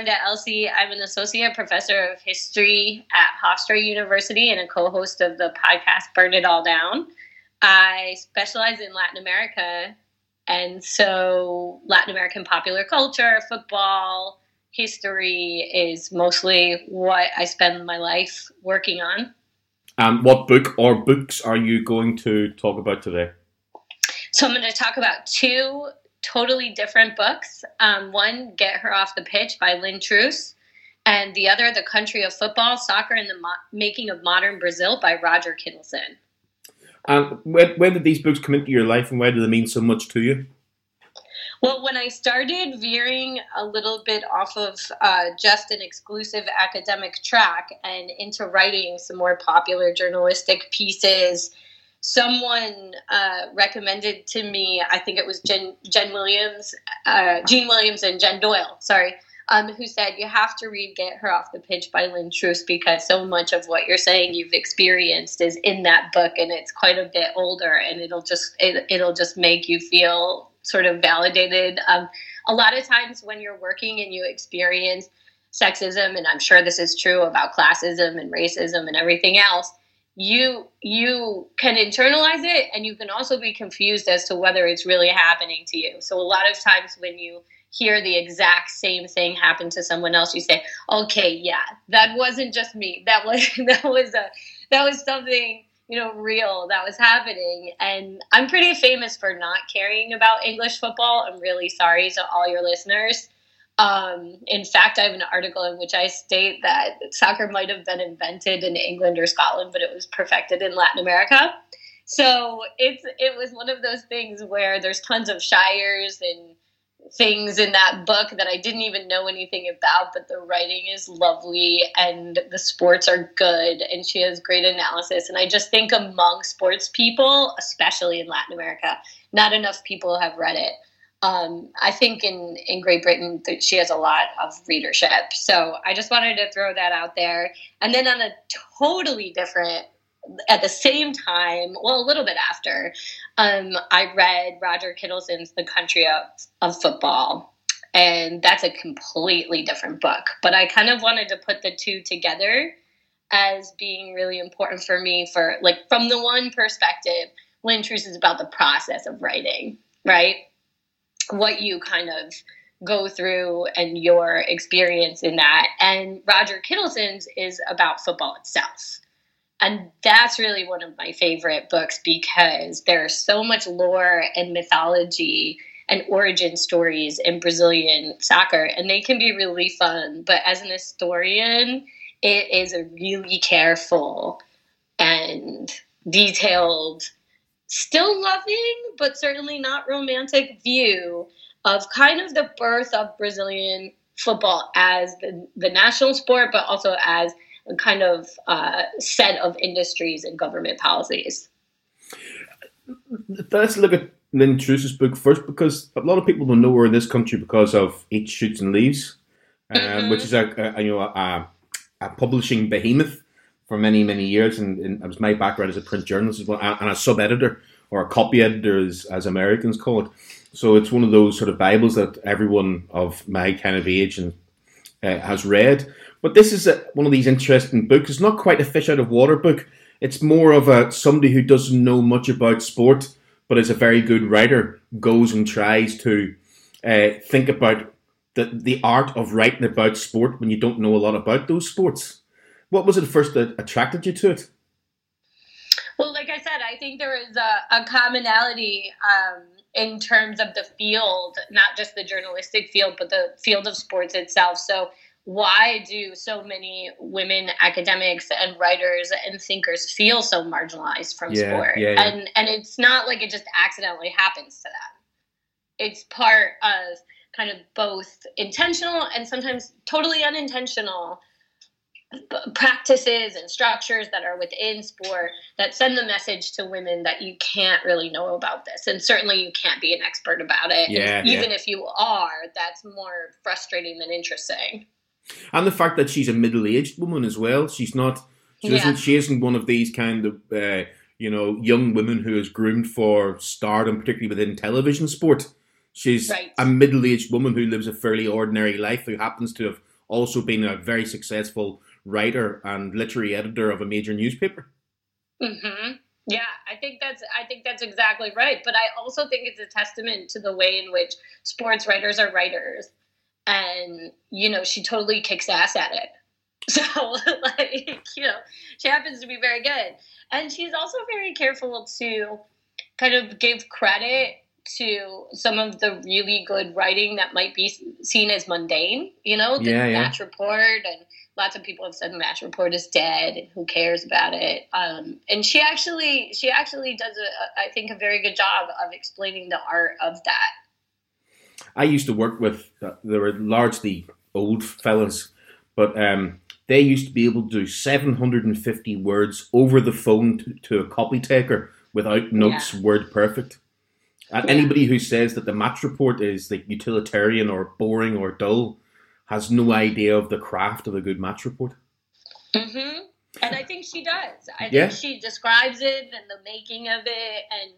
Brenda Elsey. I'm an associate professor of history at Hofstra University and a co host of the podcast Burn It All Down. I specialize in Latin America, and so Latin American popular culture, football, history is mostly what I spend my life working on. Um, what book or books are you going to talk about today? So I'm going to talk about two totally different books. Um, one, Get Her Off the Pitch by Lynne Truss, and the other, The Country of Football, Soccer and the Mo- Making of Modern Brazil by Roger Kittleson. And when, when did these books come into your life and why do they mean so much to you? Well, when I started veering a little bit off of uh, just an exclusive academic track and into writing some more popular journalistic pieces, someone uh, recommended to me, I think it was Jen, Jen Williams, uh, Jean Williams and Jen Doyle, sorry, um, who said, You have to read Get Her Off the Pitch by Lynne Truss because so much of what you're saying you've experienced is in that book and it's quite a bit older and it'll just, it, it'll just make you feel sort of validated. Um, a lot of times when you're working and you experience sexism, and I'm sure this is true about classism and racism and everything else, you you can internalize it and you can also be confused as to whether it's really happening to you. So a lot of times when you hear the exact same thing happen to someone else, you say, "Okay, yeah, that wasn't just me. That was that was a that was something you know real that was happening." And I'm pretty famous for not caring about English football. I'm really sorry to all your listeners. Um, in fact, I have an article in which I state that soccer might have been invented in England or Scotland, but it was perfected in Latin America. So it's it was one of those things where there's tons of shires and things in that book that I didn't even know anything about, but the writing is lovely and the sports are good and she has great analysis. And I just think among sports people, especially in Latin America, not enough people have read it um, I think in, in Great Britain that she has a lot of readership. So I just wanted to throw that out there. And then on a totally different, at the same time, well, a little bit after, um, I read Roger Kittleson's The Country of, of Football. And that's a completely different book. But I kind of wanted to put the two together as being really important for me for like from the one perspective, Lynne Truss is about the process of writing, right? What you kind of go through and your experience in that. And Roger Kittleson's is about football itself. And that's really one of my favorite books because there's so much lore and mythology and origin stories in Brazilian soccer, and they can be really fun. But as an historian, it is a really careful and detailed still loving, but certainly not romantic view of kind of the birth of Brazilian football as the, the national sport, but also as a kind of uh, set of industries and government policies. Let's look at Lynne Truss's book first, because a lot of people don't know we're in this country because of Eat Shoots and Leaves, um, mm-hmm. which is a, a you know a, a publishing behemoth for many, many years, and, and, it was my background as a print journalist as well, and a sub editor or a copy editor, as, as Americans call it. So it's one of those sort of Bibles that everyone of my kind of age and uh, has read. But this is a, one of these interesting books. It's not quite a fish out of water book. It's more of a somebody who doesn't know much about sport, but is a very good writer, goes and tries to uh, think about the the art of writing about sport when you don't know a lot about those sports. What was it first that attracted you to it? Well, like I said, I think there is a, a commonality um, in terms of the field, not just the journalistic field, but the field of sports itself. So, why do so many women academics and writers and thinkers feel so marginalized from yeah, sport? Yeah, yeah. And and it's not like it just accidentally happens to them. It's part of kind of both intentional and sometimes totally unintentional practices and structures that are within sport that send the message to women that you can't really know about this and certainly you can't be an expert about it yeah, even yeah. if you are that's more frustrating than interesting and the fact that she's a middle-aged woman as well she's not she yeah. isn't she isn't one of these kind of uh, you know young women who is groomed for stardom particularly within television sport she's right. a middle-aged woman who lives a fairly ordinary life who happens to have also been a very successful writer and literary editor of a major newspaper. Mm-hmm. Yeah, I think that's I think that's exactly right. But I also think it's a testament to the way in which sports writers are writers, and you know she totally kicks ass at it. So like you know she happens to be very good, and she's also very careful to kind of give credit to some of the really good writing that might be seen as mundane. You know, the Yeah, yeah. match report and lots of people have said the match report is dead and who cares about it um, and she actually she actually does a, I think a very good job of explaining the art of that I used to work with, uh, they were largely old fellas, but um, they used to be able to do 750 words over the phone to, to a copy taker without notes word perfect. And Yeah. anybody who says that the match report is like utilitarian or boring or dull has no idea of the craft of a good match report. Mm-hmm. and I think she does I think Yeah. she describes it and the making of it and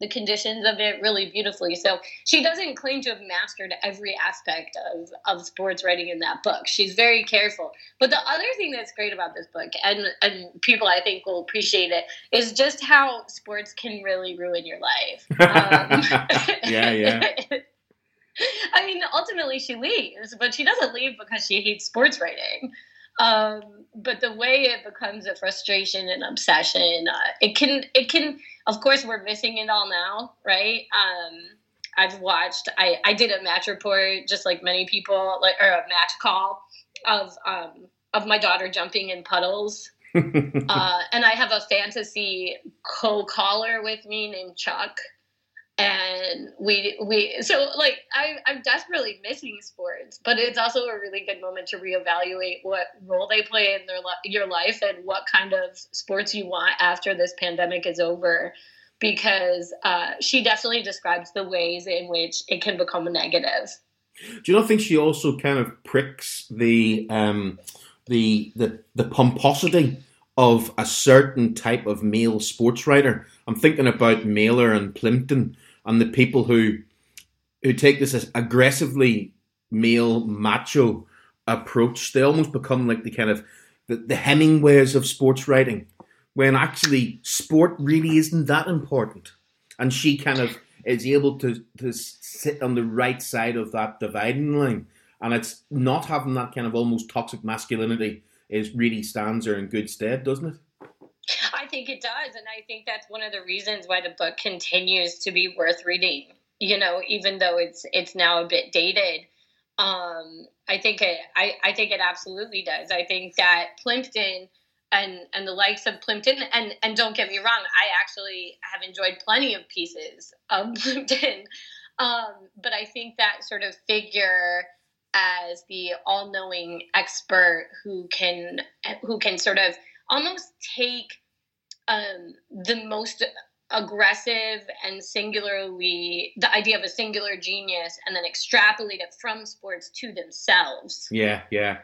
the conditions of it really beautifully so she doesn't claim to have mastered every aspect of, of sports writing in that book she's very careful but the other thing that's great about this book and, and people i think will appreciate it is just how sports can really ruin your life um, Yeah, yeah. I mean, ultimately she leaves, but she doesn't leave because she hates sports writing. Um, but the way it becomes a frustration and obsession, uh, it can, it can. Of course, we're missing it all now, right? Um, I've watched. I, I did a match report, just like many people, like or a match call of um, of my daughter jumping in puddles uh, and I have a fantasy co-caller with me named Chuck, and we we so like I, I'm desperately missing sports, but it's also a really good moment to reevaluate what role they play in their your life and what kind of sports you want after this pandemic is over. Because uh, she definitely describes the ways in which it can become a negative. Do you not think she also kind of pricks the um, the the the pomposity of a certain type of male sports writer? I'm thinking about Mailer and Plimpton and the people who who take this aggressively male macho approach. They almost become like the kind of the, the Hemingways of sports writing, when actually sport really isn't that important. And she kind of is able to, to sit on the right side of that dividing line. And it's not having that kind of almost toxic masculinity is really stands her in good stead, doesn't it? Think it does, and I think that's one of the reasons why the book continues to be worth reading. You know, even though it's it's now a bit dated, um, I think it I, I think it absolutely does. I think that Plimpton and and the likes of Plimpton and and don't get me wrong, I actually have enjoyed plenty of pieces of Plimpton, um, but I think that sort of figure as the all-knowing expert who can who can sort of almost take um, the most aggressive and singularly the idea of a singular genius and then extrapolate it from sports to themselves Yeah, yeah.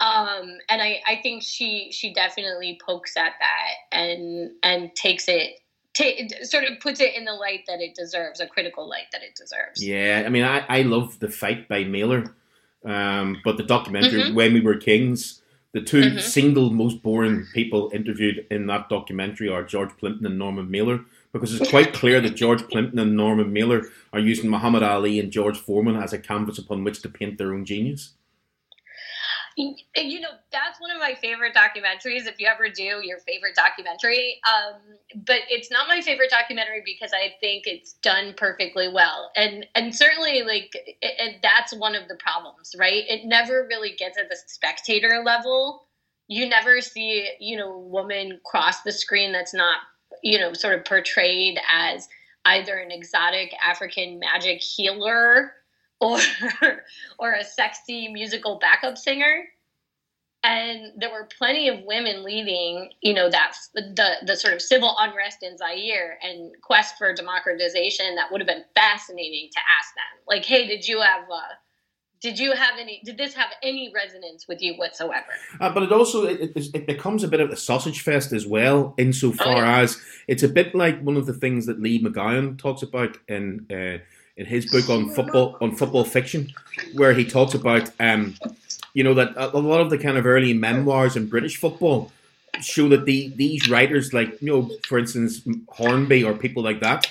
um, and I, I think she she definitely pokes at that and and takes it sort of puts it in the light that it deserves a critical light that it deserves Yeah, I mean, I, I love the fight by Mailer, um, but the documentary Mhm. "When We Were Kings," the 2 Mhm. single most boring people interviewed in that documentary are George Plimpton and Norman Mailer, because it's quite clear that George Plimpton and Norman Mailer are using Muhammad Ali and George Foreman as a canvas upon which to paint their own genius. You know that's one of my favorite documentaries. If you ever do your favorite documentary. Um, but it's not my favorite documentary because i think it's done perfectly well. And and certainly like it, it, that's one of the problems right? It never really gets at the spectator level. You never see you know a woman cross the screen that's not you know sort of portrayed as either an exotic african magic healer or or a sexy musical backup singer. And there were plenty of women leading you know that the the sort of civil unrest in Zaire and quest for democratization that would have been fascinating to ask them. Like hey did you have uh, did you have any did this have any resonance with you whatsoever? Uh, but it also it, it, it becomes a bit of a sausage fest as well, insofar Oh, yeah. as it's a bit like one of the things that Lee McGowan talks about in uh, in his book on football on football fiction, where he talks about um, You know that a, lot of the kind of early memoirs in British football show that the these writers, like you know, for instance, Hornby or people like that,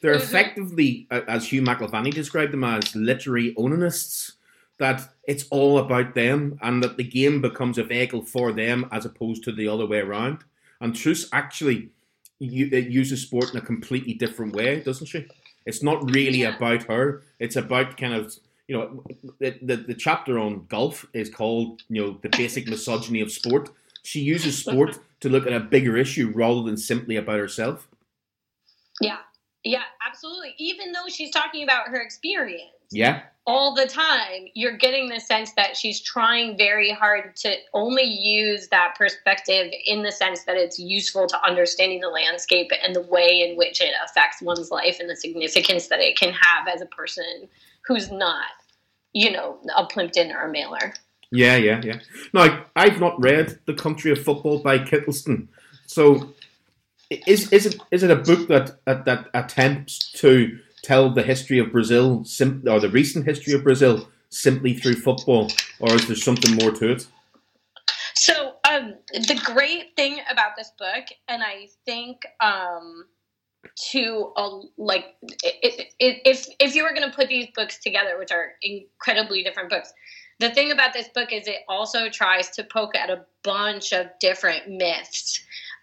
they're Mhm. effectively, as Hugh McIlvanney described them as, literary onanists. That it's all about them, and that the game becomes a vehicle for them as opposed to the other way around. And Truss actually uses sport in a completely different way, doesn't she? It's not really Yeah. about her. It's about kind of you know the, the the chapter on golf is called you know the basic misogyny of sport. She uses sport to look at a bigger issue rather than simply about herself. Yeah. Yeah, absolutely. Even though she's talking about her experience Yeah, all the time, you're getting the sense that she's trying very hard to only use that perspective in the sense that it's useful to understanding the landscape and the way in which it affects one's life and the significance that it can have as a person who's not, you know, a Plimpton or a mailer. yeah, yeah, yeah. Now I've not read The Country of Football by Kittleson, so is is it is it a book that that, that attempts to tell the history of Brazil sim- or the recent history of Brazil simply through football, or is there something more to it? So, um, the great thing about this book, and I think um, to uh, like it, it, if if you were going to put these books together, which are incredibly different books, the thing about this book is it also tries to poke at a bunch of different myths.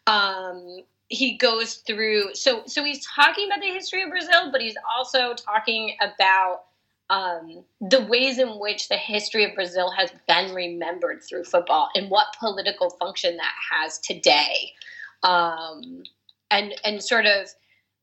Um, he goes through so so he's talking about the history of Brazil, but he's also talking about um, the ways in which the history of Brazil has been remembered through football and what political function that has today, um, and and sort of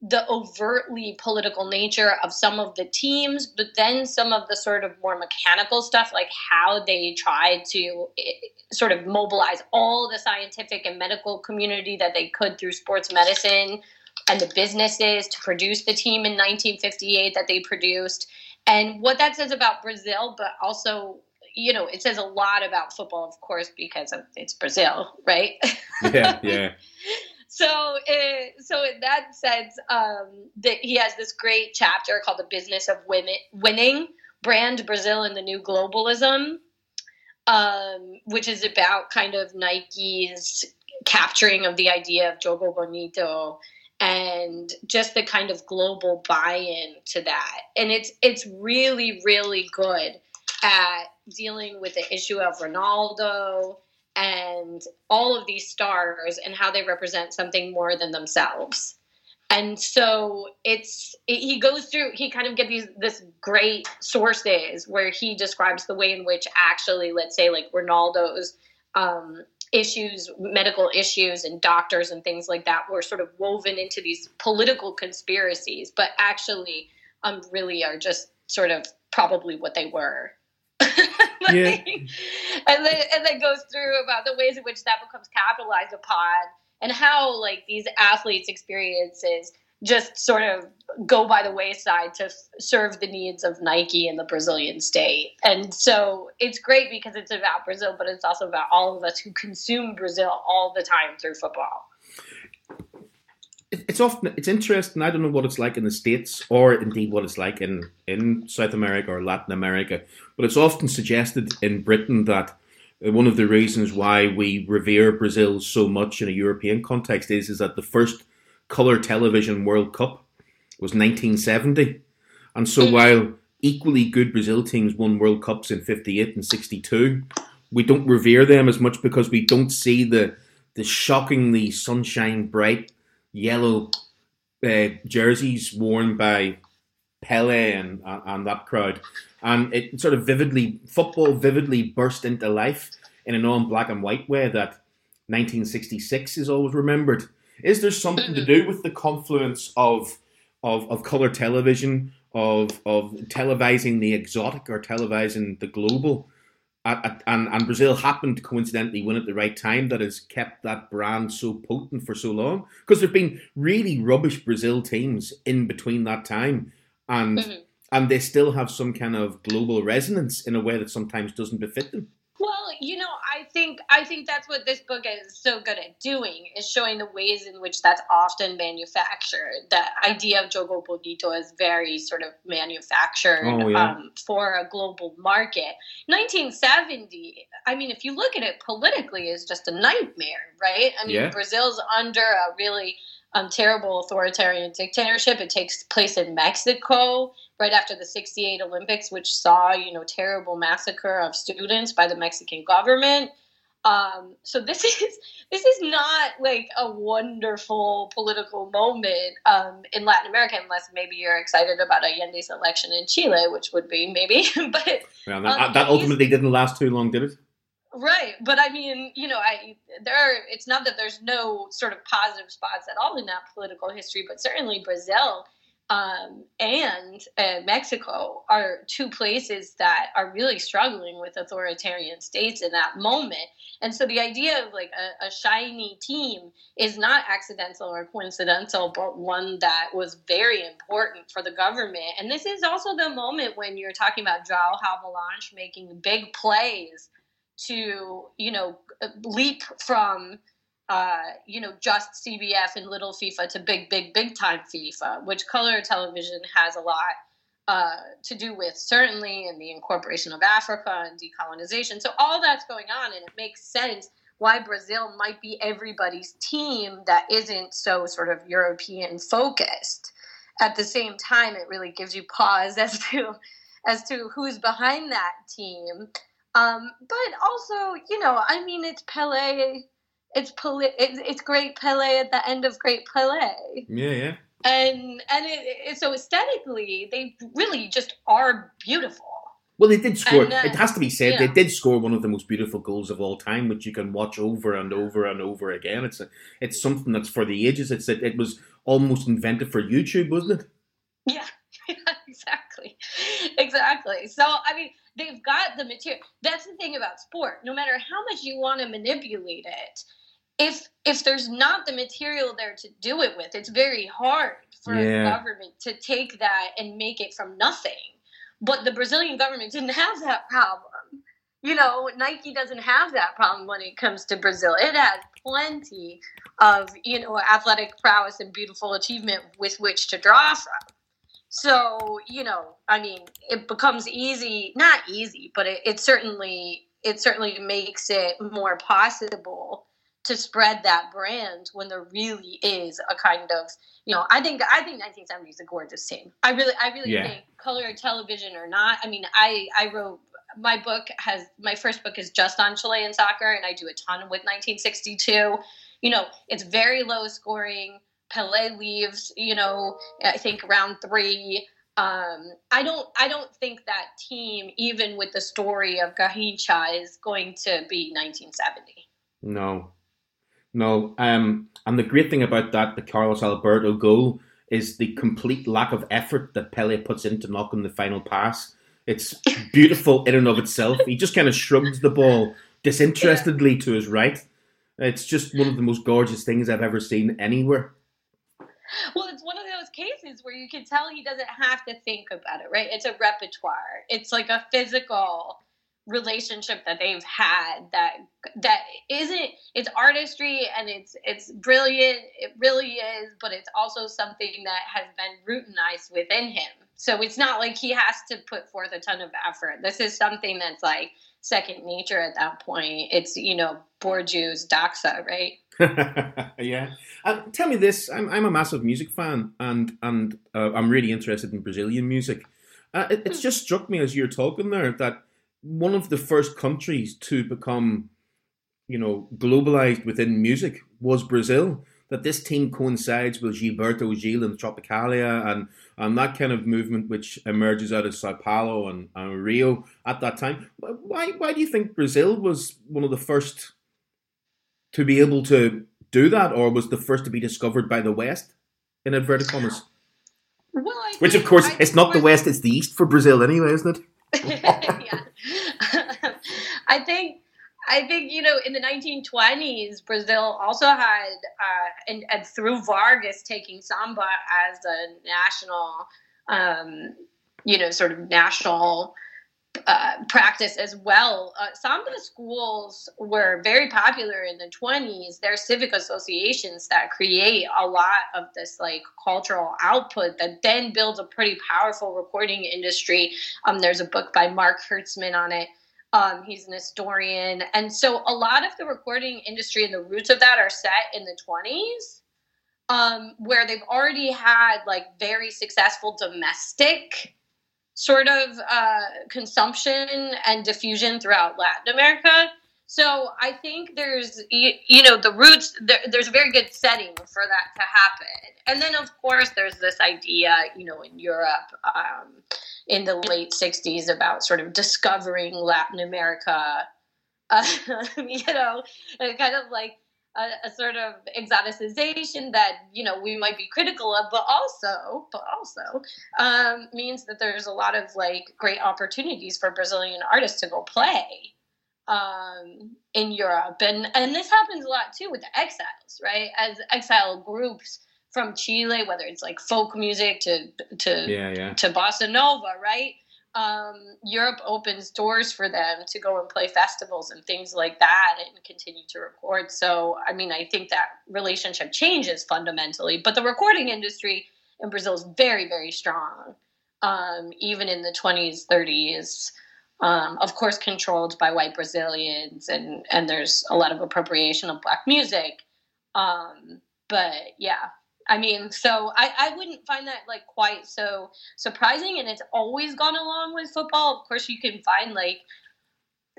the overtly political nature of some of the teams, but then some of the sort of more mechanical stuff, like how they tried to eh, sort of mobilize all the scientific and medical community that they could through sports medicine and the businesses to produce the team in 1958 that they produced and what that says about Brazil, but also, you know, it says a lot about football, of course, because of, it's Brazil, right? Yeah, yeah. so, so in that sense, um, that he has this great chapter called "The Business of Women Winning: Brand Brazil in the New Globalism," um, which is about kind of Nike's capturing of the idea of Jogo Bonito and just the kind of global buy-in to that. And it's it's really really good at dealing with the issue of Ronaldo and all of these stars and how they represent something more than themselves and so it's it, he goes through he kind of gives these this great sources where he describes the way in which actually let's say like Ronaldo's um, issues, medical issues, and doctors and things like that were sort of woven into these political conspiracies, but actually, um, really are just sort of probably what they were. Yeah. And then and then goes through about the ways in which that becomes capitalized upon and how like these athletes' experiences just sort of go by the wayside to f- serve the needs of Nike and the Brazilian state. And so it's great because it's about Brazil, but it's also about all of us who consume Brazil all the time through football. It- It's often it's interesting. I don't know what it's like in the states, or indeed what it's like in in South America or Latin America, but it's often suggested in Britain that uh, one of the reasons why we revere Brazil so much in a European context is is that the first color television World Cup was 1970, and so while equally good Brazil teams won World Cups in 58 and 62, we don't revere them as much because we don't see the the shockingly sunshine bright yellow uh, jerseys worn by Pele and, and and that crowd, and it sort of vividly football vividly burst into life in a non-black and white way that 1966 is always remembered. Is there something to do with the confluence of of, of color television, of of televising the exotic or televising the global? And, and Brazil happened to coincidentally win at the right time that has kept that brand so potent for so long. Because there have been really rubbish Brazil teams in between that time, and Mhm. and they still have some kind of global resonance in a way that sometimes doesn't befit them. Well, you know, I think I think that's what this book is so good at doing is showing the ways in which that's often manufactured. The idea of Jogo Bonito is very sort of manufactured oh, yeah. um, for a global market. 1970, I mean, if you look at it politically, is just a nightmare, right? I mean, yeah. Brazil's under a really um, terrible authoritarian dictatorship. It takes place in Mexico right after the 68 Olympics, which saw, you know, terrible massacre of students by the Mexican government. Um, so this is this is not like a wonderful political moment um, in Latin America, unless maybe you're excited about Allende's election in Chile, which would be maybe. but well, that, um, that ultimately didn't last too long, did it? Right, but I mean, you know, I there. Are, it's not that there's no sort of positive spots at all in that political history, but certainly Brazil um, and uh, Mexico are two places that are really struggling with authoritarian states in that moment. And so the idea of like a, a, shiny team is not accidental or coincidental, but one that was very important for the government. And this is also the moment when you're talking about João Havelange making big plays to, you know, leap from uh, you know, just CBF and little FIFA to big, big, big time FIFA, which color television has a lot uh, to do with, certainly in the incorporation of Africa and decolonization. So all that's going on, and it makes sense why Brazil might be everybody's team that isn't so sort of European focused. At the same time, it really gives you pause as to as to who's behind that team. Um, but also, you know, I mean, it's Pele it's Pele, it's, it's great Pele at the end of great Pele. Yeah, yeah. And and it, it, so aesthetically, they really just are beautiful. Well, they did score. And, uh, it has to be said, yeah. they did score one of the most beautiful goals of all time, which you can watch over and over and over again. It's a, it's something that's for the ages. It's a, it was almost invented for YouTube, wasn't it? Yeah, yeah, exactly, exactly. So I mean, they've got the material. That's the thing about sport. No matter how much you want to manipulate it, if if there's not the material there to do it with, it's very hard for yeah. the government to take that and make it from nothing. But the Brazilian government didn't have that problem. You know, Nike doesn't have that problem when it comes to Brazil. It has plenty of, you know, athletic prowess and beautiful achievement with which to draw from. So, you know, I mean, it becomes easy, not easy, but it, it certainly it certainly makes it more possible to spread that brand when there really is a kind of you know I think I think 1970 is a gorgeous team. I really I really yeah. think color television or not. I mean I I wrote my book has my first book is just on Chilean soccer and I do a ton with 1962. You know it's very low scoring. Pele leaves. You know I think round three. Um, I don't I don't think that team even with the story of Garrincha is going to be 1970. No, no, um, and the great thing about that, the Carlos Alberto goal, is the complete lack of effort that Pele puts into knocking the final pass. It's beautiful in and of itself. He just kind of shrugs the ball disinterestedly to his right. It's just one of the most gorgeous things I've ever seen anywhere. Well, it's one of those cases where you can tell he doesn't have to think about it, right? It's a repertoire. It's like a physical relationship that they've had that that isn't it's artistry and it's it's brilliant it really is but it's also something that has been routinized within him. So it's not like he has to put forth a ton of effort. This is something that's like second nature at that point. It's you know Bourdieu's doxa right? Yeah. Uh, tell me this. I'm, I'm a massive music fan and and uh, i'm really interested in brazilian music. Uh, it, it's hmm. just struck me as you're talking there that one of the first countries to become, you know, globalized within music was Brazil. That this team coincides with Gilberto Gil and Tropicalia and, and that kind of movement which emerges out of Sao Paulo and, and Rio at that time. Why, why do you think Brazil was one of the first to be able to do that or was the first to be discovered by the West, in inverted commas? Well, Which, of course, I, it's not the West, it's the East for Brazil anyway, isn't it? yeah. I think I think you know in the 1920s Brazil also had uh, and, and through Vargas taking samba as a national um, you know sort of national uh, practice as well. Uh, samba schools were very popular in the 20s. They're civic associations that create a lot of this like cultural output that then builds a pretty powerful recording industry. Um, there's a book by Marc Hertzman on it. Um, he's an historian. And so a lot of the recording industry and the roots of that are set in the 20s. Um, where they've already had like very successful domestic sort of uh, consumption and diffusion throughout Latin America. So I think there's, you, you know, the roots, there, there's a very good setting for that to happen. And then, of course, there's this idea, you know, in Europe um, in the late 60s about sort of discovering Latin America, uh, you know, kind of like a, a, sort of exoticization that you know we might be critical of, but also, but also um, means that there's a lot of like great opportunities for Brazilian artists to go play um, in Europe, and and this happens a lot too with the exiles, right? As exile groups from Chile, whether it's like folk music to to yeah, yeah. to bossa nova, right? um, Europe opens doors for them to go and play festivals and things like that and continue to record. So, I mean, I think that relationship changes fundamentally, but the recording industry in Brazil is very, very strong, um, even in the 20s, 30s. Um, of course, controlled by white Brazilians, and, and there's a lot of appropriation of black music. Um, but yeah, I mean, so I, I wouldn't find that like quite so surprising, and it's always gone along with football. Of course, you can find like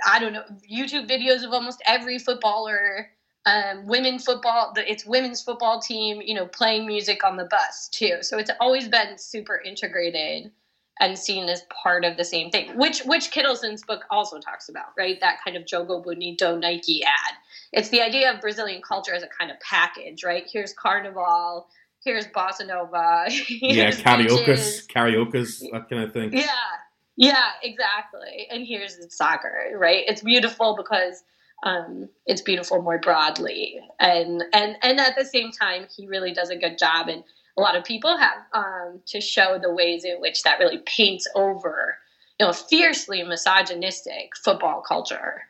I don't know YouTube videos of almost every footballer, um, women football. It's women's football team, you know, playing music on the bus too. So it's always been super integrated and seen as part of the same thing, which which Kittleson's book also talks about, right? That kind of Jogo Bonito Nike ad. It's the idea of Brazilian culture as a kind of package, right? Here's carnival, here's bossa nova. yeah, karaoke, karaoke, that kind of thing. Yeah, yeah, exactly. And here's soccer, right? It's beautiful because um, it's beautiful more broadly, and and and at the same time, he really does a good job and a lot of people have um, to show the ways in which that really paints over, you know, fiercely misogynistic football culture.